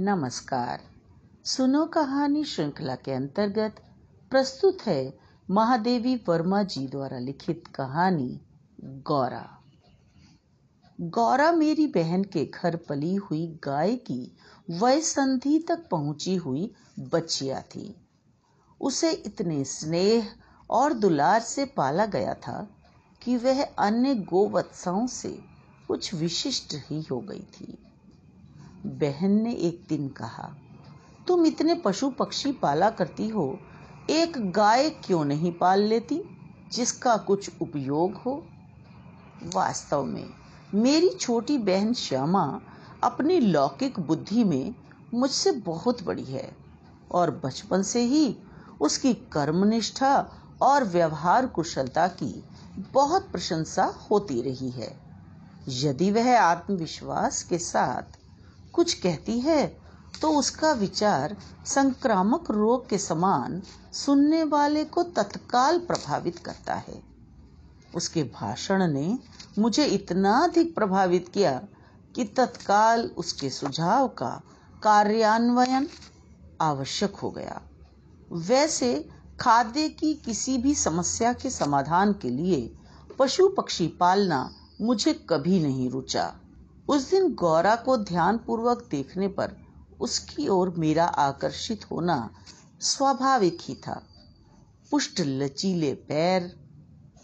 नमस्कार। सुनो कहानी श्रृंखला के अंतर्गत प्रस्तुत है महादेवी वर्मा जी द्वारा लिखित कहानी गौरा। गौरा मेरी बहन के घर पली हुई गाय की वय संधि तक पहुँची हुई बच्चिया थी। उसे इतने स्नेह और दुलार से पाला गया था कि वह अन्य गोवत्साओं से कुछ विशिष्ट ही हो गई थी। बहन ने एक दिन कहा, तुम इतने पशु पक्षी पाला करती हो, एक गाय क्यों नहीं पाल लेती, जिसका कुछ उपयोग हो? वास्तव में, मेरी छोटी बहन श्यामा अपनी लौकिक बुद्धि में मुझसे बहुत बड़ी है और बचपन से ही उसकी कर्मनिष्ठा और व्यवहार कुशलता की बहुत प्रशंसा होती रही है। यदि वह आत्मविश्वास के साथ कुछ कहती है तो उसका विचार संक्रामक रोग के समान सुनने वाले को तत्काल प्रभावित करता है। उसके भाषण ने मुझे इतना अधिक प्रभावित किया कि तत्काल उसके सुझाव का कार्यान्वयन आवश्यक हो गया। वैसे खाद्य की किसी भी समस्या के समाधान के लिए पशु पक्षी पालना मुझे कभी नहीं रुचा। उस दिन गौरा को ध्यानपूर्वक देखने पर उसकी ओर मेरा आकर्षित होना स्वाभाविक ही था। पुष्ट लचीले पैर,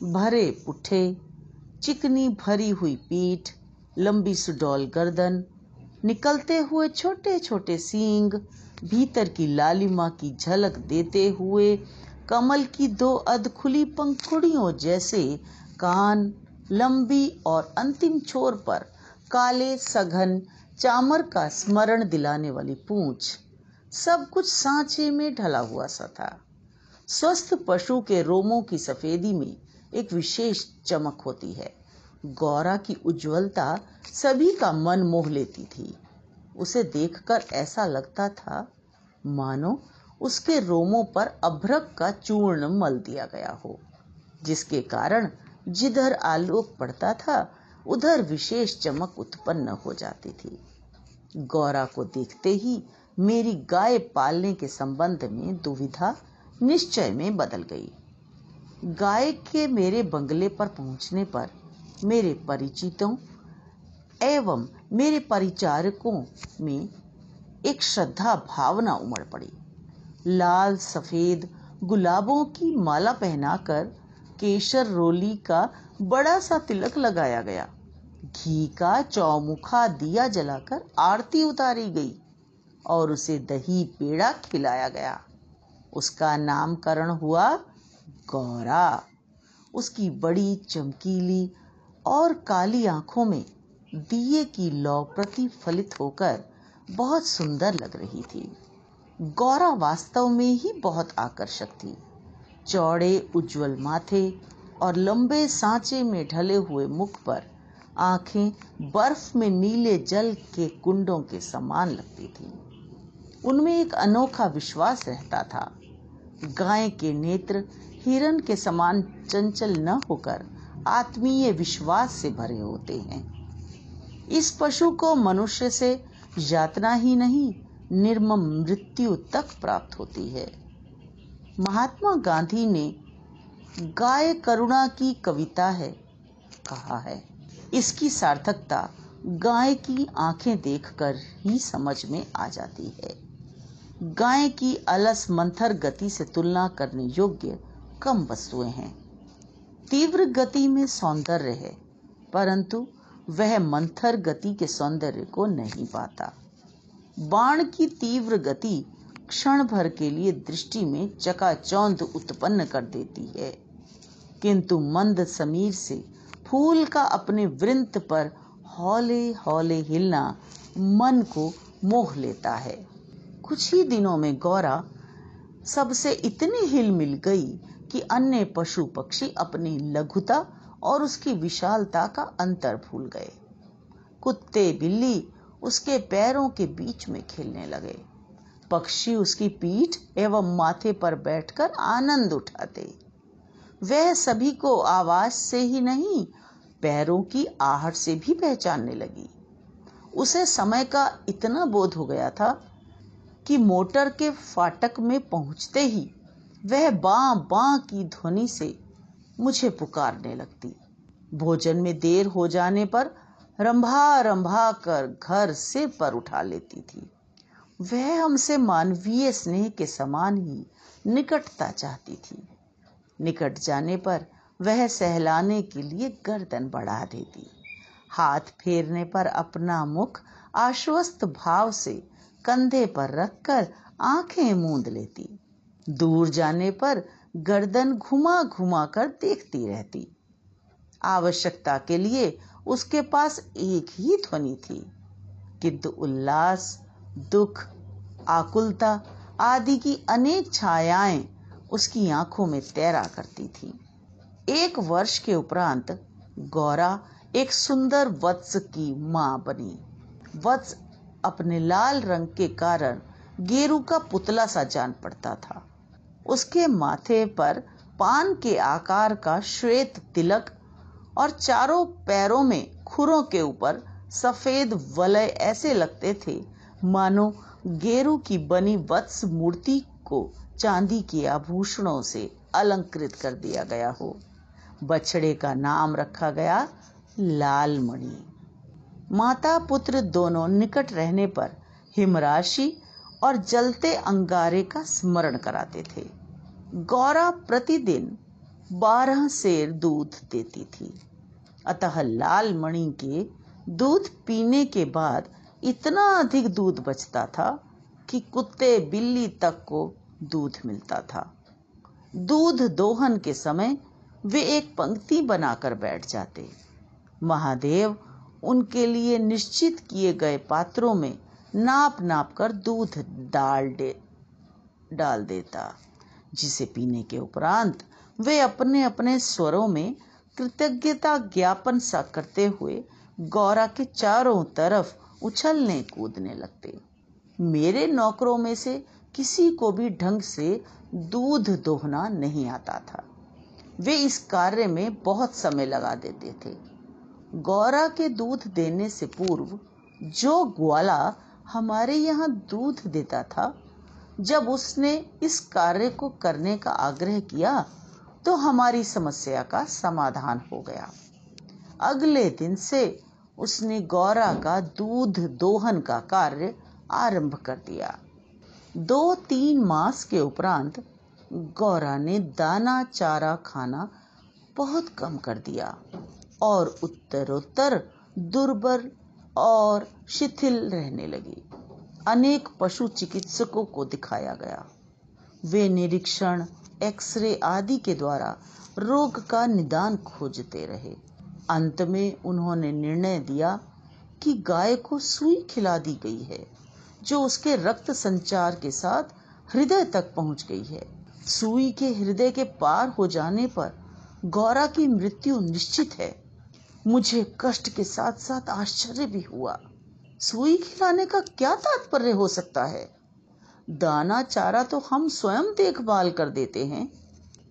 भरे पुठे, चिकनी भरी हुई पीठ, लंबी सुडौल गर्दन, निकलते हुए छोटे छोटे सींग, भीतर की लालिमा की झलक देते हुए, कमल की दो अधखुली पंखुड़ियों जैसे कान, लंबी और अंतिम छोर पर काले सघन चामर का स्मरण दिलाने वाली पूंछ। सब कुछ सांचे में ढला हुआ सा था। स्वस्थ पशु के रोमों की सफेदी में एक विशेष चमक होती है। गौरा की उज्जवलता सभी का मन मोह लेती थी। उसे देखकर ऐसा लगता था, मानो उसके रोमों पर अभ्रक का चूर्ण मल दिया गया हो, जिसके कारण जिधर आलोक पड़ता था उधर विशेष चमक उत्पन्न हो जाती थी। गौरा को देखते ही मेरी गाय पालने के संबंध में दुविधा निश्चय में बदल गई। गाय के मेरे बंगले पर पहुँचने पर मेरे परिचितों एवं मेरे परिचारकों में एक श्रद्धा भावना उमड़ पड़ी। लाल, सफ़ेद गुलाबों की माला पहनाकर केशर रोली का बड़ा सा तिलक लगाया गया। घी का चौमुखा दिया जलाकर आरती उतारी गई और उसे दही पेड़ा खिलाया गया। उसका नामकरण हुआ गौरा। उसकी बड़ी चमकीली और काली आँखों में दिए की लौ प्रतिफलित होकर बहुत सुंदर लग रही थी। गौरा वास्तव में ही बहुत आकर्षक थी। चौड़े उज्जवल माथे और लंबे सांचे में ढले हुए मुख पर आँखें बर्फ़ में नीले जल के कुंडों के समान लगती थी। उनमें एक अनोखा विश्वास रहता था। गाय के नेत्र हिरन के समान चंचल न होकर आत्मीय विश्वास से भरे होते हैं। इस पशु को मनुष्य से यातना ही नहीं, निर्मम मृत्यु तक प्राप्त होती है। महात्मा गांधी ने गाय करुणा की कविता है, कहा है। इसकी सार्थकता गाय की आँखें देखकर ही समझ में आ जाती है। गाय की अलस मंथर गति से तुलना करने योग्य कम वस्तुएँ हैं। तीव्र गति में सौंदर्य है, परंतु वह मंथर गति के सौंदर्य को नहीं पाता। बाण की तीव्र गति क्षण भर के लिए दृष्टि में चकाचौंध उत्पन्न कर देती है। किंतु मंद समीर से फूल का अपने वृंत पर हौले हौले हिलना मन को मोह लेता है। कुछ ही दिनों में गौरा सबसे इतनी हिल मिल गई कि अन्य पशु पक्षी अपनी लघुता और उसकी विशालता का अंतर भूल गए। कुत्ते बिल्ली उसके पैरों के बीच में खेलने लगे। पक्षी उसकी पीठ एवं माथे पर बैठकर आनंद उठाते। वह सभी को आवाज़ से ही नहीं, पैरों की आहट से भी पहचानने लगी। उसे समय का इतना बोध हो गया था कि मोटर के फाटक में पहुँचते ही वह बां बां की ध्वनि से मुझे पुकारने लगती। भोजन में देर हो जाने पर रंभा रंभा कर घर से पर उठा लेती थी। वह हमसे मानवीय स्नेह के समान ही निकटता चाहती थी। निकट जाने पर वह सहलाने के लिए गर्दन बढ़ा देती। हाथ फेरने पर अपना मुख आश्वस्त भाव से कंधे पर रखकर आँखें मूंद लेती। दूर जाने पर गर्दन घुमा घुमा कर देखती रहती। आवश्यकता के लिए उसके पास एक ही ध्वनि थी। किंतु उल्लास, दुख आकुलता आदि की अनेक छायाएँ उसकी आँखों में तैरा करती थी। एक वर्ष के उपरांत गौरा एक सुंदर वत्स की माँ बनी। वत्स अपने लाल रंग के कारण गेरू का पुतला सा जान पड़ता था। उसके माथे पर पान के आकार का श्वेत तिलक और चारों पैरों में खुरों के ऊपर सफ़ेद वलय ऐसे लगते थे, मानो गेरू की बनी वत्स मूर्ति को चांदी के आभूषणों से अलंकृत कर दिया गया हो। बछड़े का नाम रखा गया लाल मणि माता पुत्र दोनों निकट रहने पर हिमराशि और जलते अंगारे का स्मरण कराते थे। गौरा प्रतिदिन बारह सेर दूध देती थी। अतः लाल मणि के दूध पीने के बाद इतना अधिक दूध बचता था कि कुत्ते बिल्ली तक को दूध मिलता था। दूध दोहन के समय वे एक पंक्ति बनाकर बैठ जाते। महादेव उनके लिए निश्चित किए गए पात्रों में नाप नाप कर दूध डाल दे, डाल देता, जिसे पीने के उपरांत वे अपने अपने स्वरों में कृतज्ञता ज्ञापन सा करते हुए गौरा के चारों तरफ़ उछलने कूदने लगते। मेरे नौकरों में से किसी को भी ढंग से दूध दोहना नहीं आता था। वे इस कार्य में बहुत समय लगा देते थे। गौरा के दूध देने से पूर्व जो ग्वाला हमारे यहाँ दूध देता था, जब उसने इस कार्य को करने का आग्रह किया तो हमारी समस्या का समाधान हो गया। अगले दिन से उसने गौरा का दूध दोहन का कार्य आरंभ कर दिया। दो तीन मास के उपरांत गौरा ने दाना चारा खाना बहुत कम कर दिया और उत्तरोत्तर दुर्बल और शिथिल रहने लगी। अनेक पशु चिकित्सकों को दिखाया गया। वे निरीक्षण, एक्सरे आदि के द्वारा रोग का निदान खोजते रहे। अंत में उन्होंने निर्णय दिया कि गाय को सुई खिला दी गई है, जो उसके रक्त संचार के साथ हृदय तक पहुँच गई है। सुई के हृदय के पार हो जाने पर गौरा की मृत्यु निश्चित है। मुझे कष्ट के साथ साथ आश्चर्य भी हुआ। सुई खिलाने का क्या तात्पर्य हो सकता है? दाना चारा तो हम स्वयं देखभाल कर देते हैं,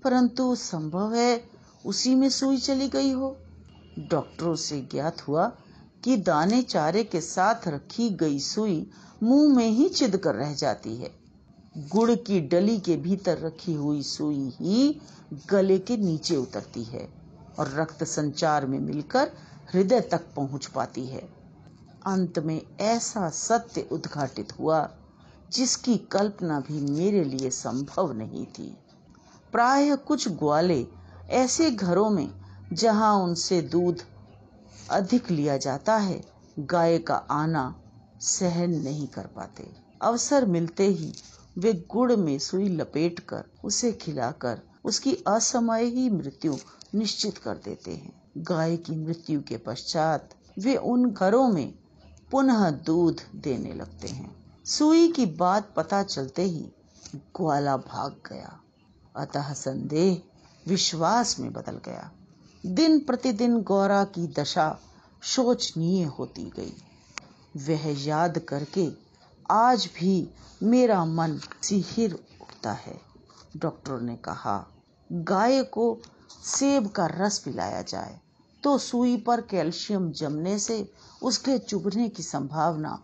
परंतु संभव है उसी में सुई चली गई हो। डॉक्टरों से ज्ञात हुआ कि दाने चारे के साथ रखी गई सुई मुँह में ही चिद कर रह जाती है। गुड़ की डली के भीतर रखी हुई सुई ही गले के नीचे उतरती है और रक्त संचार में मिलकर हृदय तक पहुँच पाती है। अंत में ऐसा सत्य उद्घाटित हुआ जिसकी कल्पना भी मेरे लिए संभव नहीं थी। प्राय कुछ ग्वाले ऐसे घरों में जहाँ उनसे दूध अधिक लिया जाता है, गाय का आना सहन नहीं कर पाते। अवसर मिलते ही वे गुड़ में सुई लपेटकर उसे खिलाकर उसकी असमय ही मृत्यु निश्चित कर देते हैं। गाय की मृत्यु के पश्चात वे उन घरों में पुनः दूध देने लगते हैं। सुई की बात पता चलते ही ग्वाला भाग गया। अतः संदेह विश्वास में बदल गया। दिन प्रतिदिन गौरा की दशा शोचनीय होती गई। वह याद करके आज भी मेरा मन सिहिर उठता है। डॉक्टर ने कहा, गाय को सेब का रस पिलाया जाए तो सुई पर कैल्शियम जमने से उसके चुभने की संभावना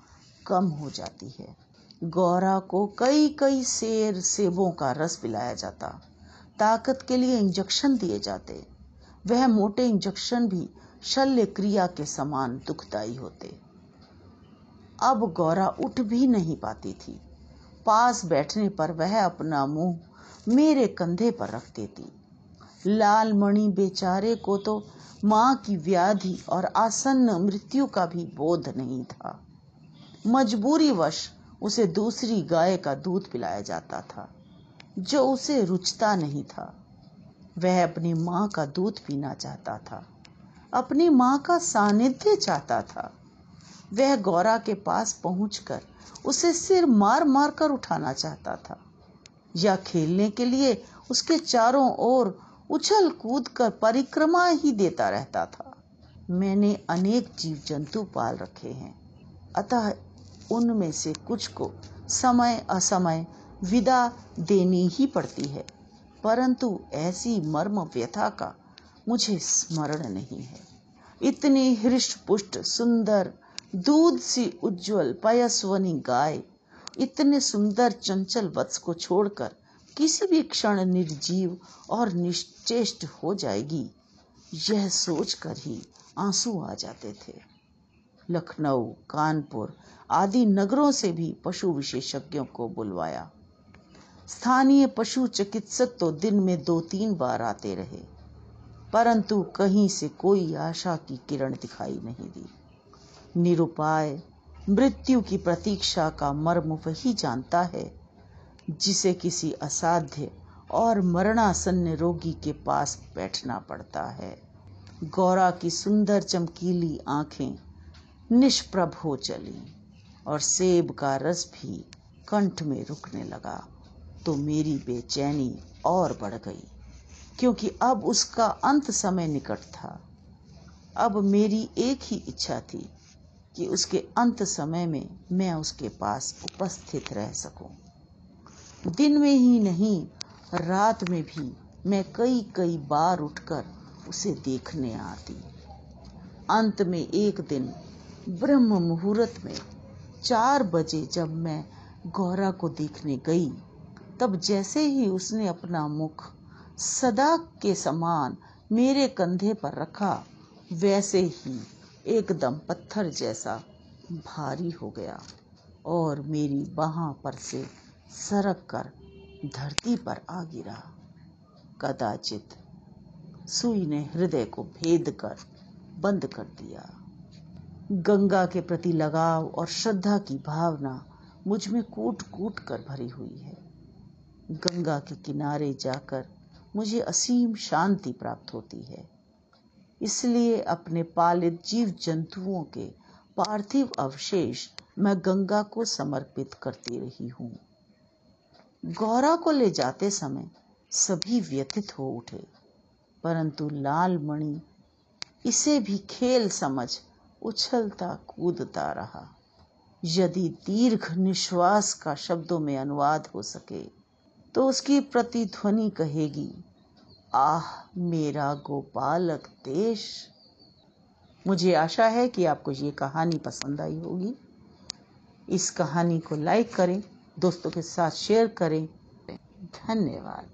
कम हो जाती है। गौरा को कई कई शेर सेबों का रस पिलाया जाता। ताकत के लिए इंजेक्शन दिए जाते। वह मोटे इंजेक्शन भी शल्य क्रिया के समान दुखदाई होते। अब गौरा उठ भी नहीं पाती थी। पास बैठने पर वह अपना मुँह मेरे कंधे पर रख देती। लाल मणि बेचारे को तो माँ की व्याधि और आसन्न मृत्यु का भी बोध नहीं था। मजबूरीवश उसे दूसरी गाय का दूध पिलाया जाता था, जो उसे रुचता नहीं था। वह अपनी माँ का दूध पीना चाहता था। अपनी माँ का सानिध्य चाहता था। वह गौरा के पास पहुंचकर उसे सिर मार मार कर उठाना चाहता था। या खेलने के लिए उसके चारों ओर उछल कूद कर परिक्रमा ही देता रहता था। मैंने अनेक जीव जंतु पाल रखे हैं। अतः उनमें से कुछ को समय असमय विदा देनी ही पड़ती है। परंतु ऐसी मर्म व्यथा का मुझे स्मरण नहीं है। इतनी हृष्ट पुष्ट सुंदर दूध सी उज्जवल, पयस्वनी गाय, इतने सुंदर, चंचल वत्स को छोड़कर किसी भी क्षण निर्जीव और निश्चेष्ट हो जाएगी, यह सोचकर ही आँसू आ जाते थे। लखनऊ, कानपुर आदि नगरों से भी पशु विशेषज्ञों को बुलवाया। स्थानीय पशु चिकित्सक तो दिन में दो तीन बार आते रहे, परंतु कहीं से कोई आशा की किरण दिखाई नहीं दी। निरुपाय मृत्यु की प्रतीक्षा का मर्म वही जानता है, जिसे किसी असाध्य और मरणासन्न रोगी के पास बैठना पड़ता है। गौरा की सुंदर चमकीली आँखें निष्प्रभ हो चली और सेब का रस भी कंठ में रुकने लगा। तो मेरी बेचैनी और बढ़ गई, क्योंकि अब उसका अंत समय निकट था अब मेरी एक ही इच्छा थी कि उसके अंत समय में मैं उसके पास उपस्थित रह सकूँ। दिन में ही नहीं, रात में भी मैं कई कई बार उठकर उसे देखने आती अंत में एक दिन, ब्रह्म मुहूर्त में, चार बजे जब मैं गौरा को देखने गई तब जैसे ही उसने अपना मुख सदा के समान मेरे कंधे पर रखा, वैसे ही एकदम पत्थर जैसा भारी हो गया और मेरी बाह पर से सरक कर धरती पर आ गिरा। कदाचित सुई ने हृदय को भेद कर बंद कर दिया। गंगा के प्रति लगाव और श्रद्धा की भावना मुझमें कूट कूट कर भरी हुई है। गंगा के किनारे जाकर मुझे असीम शांति प्राप्त होती है। इसलिए अपने पालित जीव जंतुओं के पार्थिव अवशेष मैं गंगा को समर्पित करती रही हूँ। गौरा को ले जाते समय सभी व्यथित हो उठे, परंतु लाल मणि इसे भी खेल समझ उछलता कूदता रहा। यदि दीर्घ निश्वास का शब्दों में अनुवाद हो सके तो उसकी प्रतिध्वनि कहेगी, आह, मेरा गोपालक देश। मुझे आशा है कि आपको ये कहानी पसंद आई होगी। इस कहानी को लाइक करें, दोस्तों के साथ शेयर करें। धन्यवाद।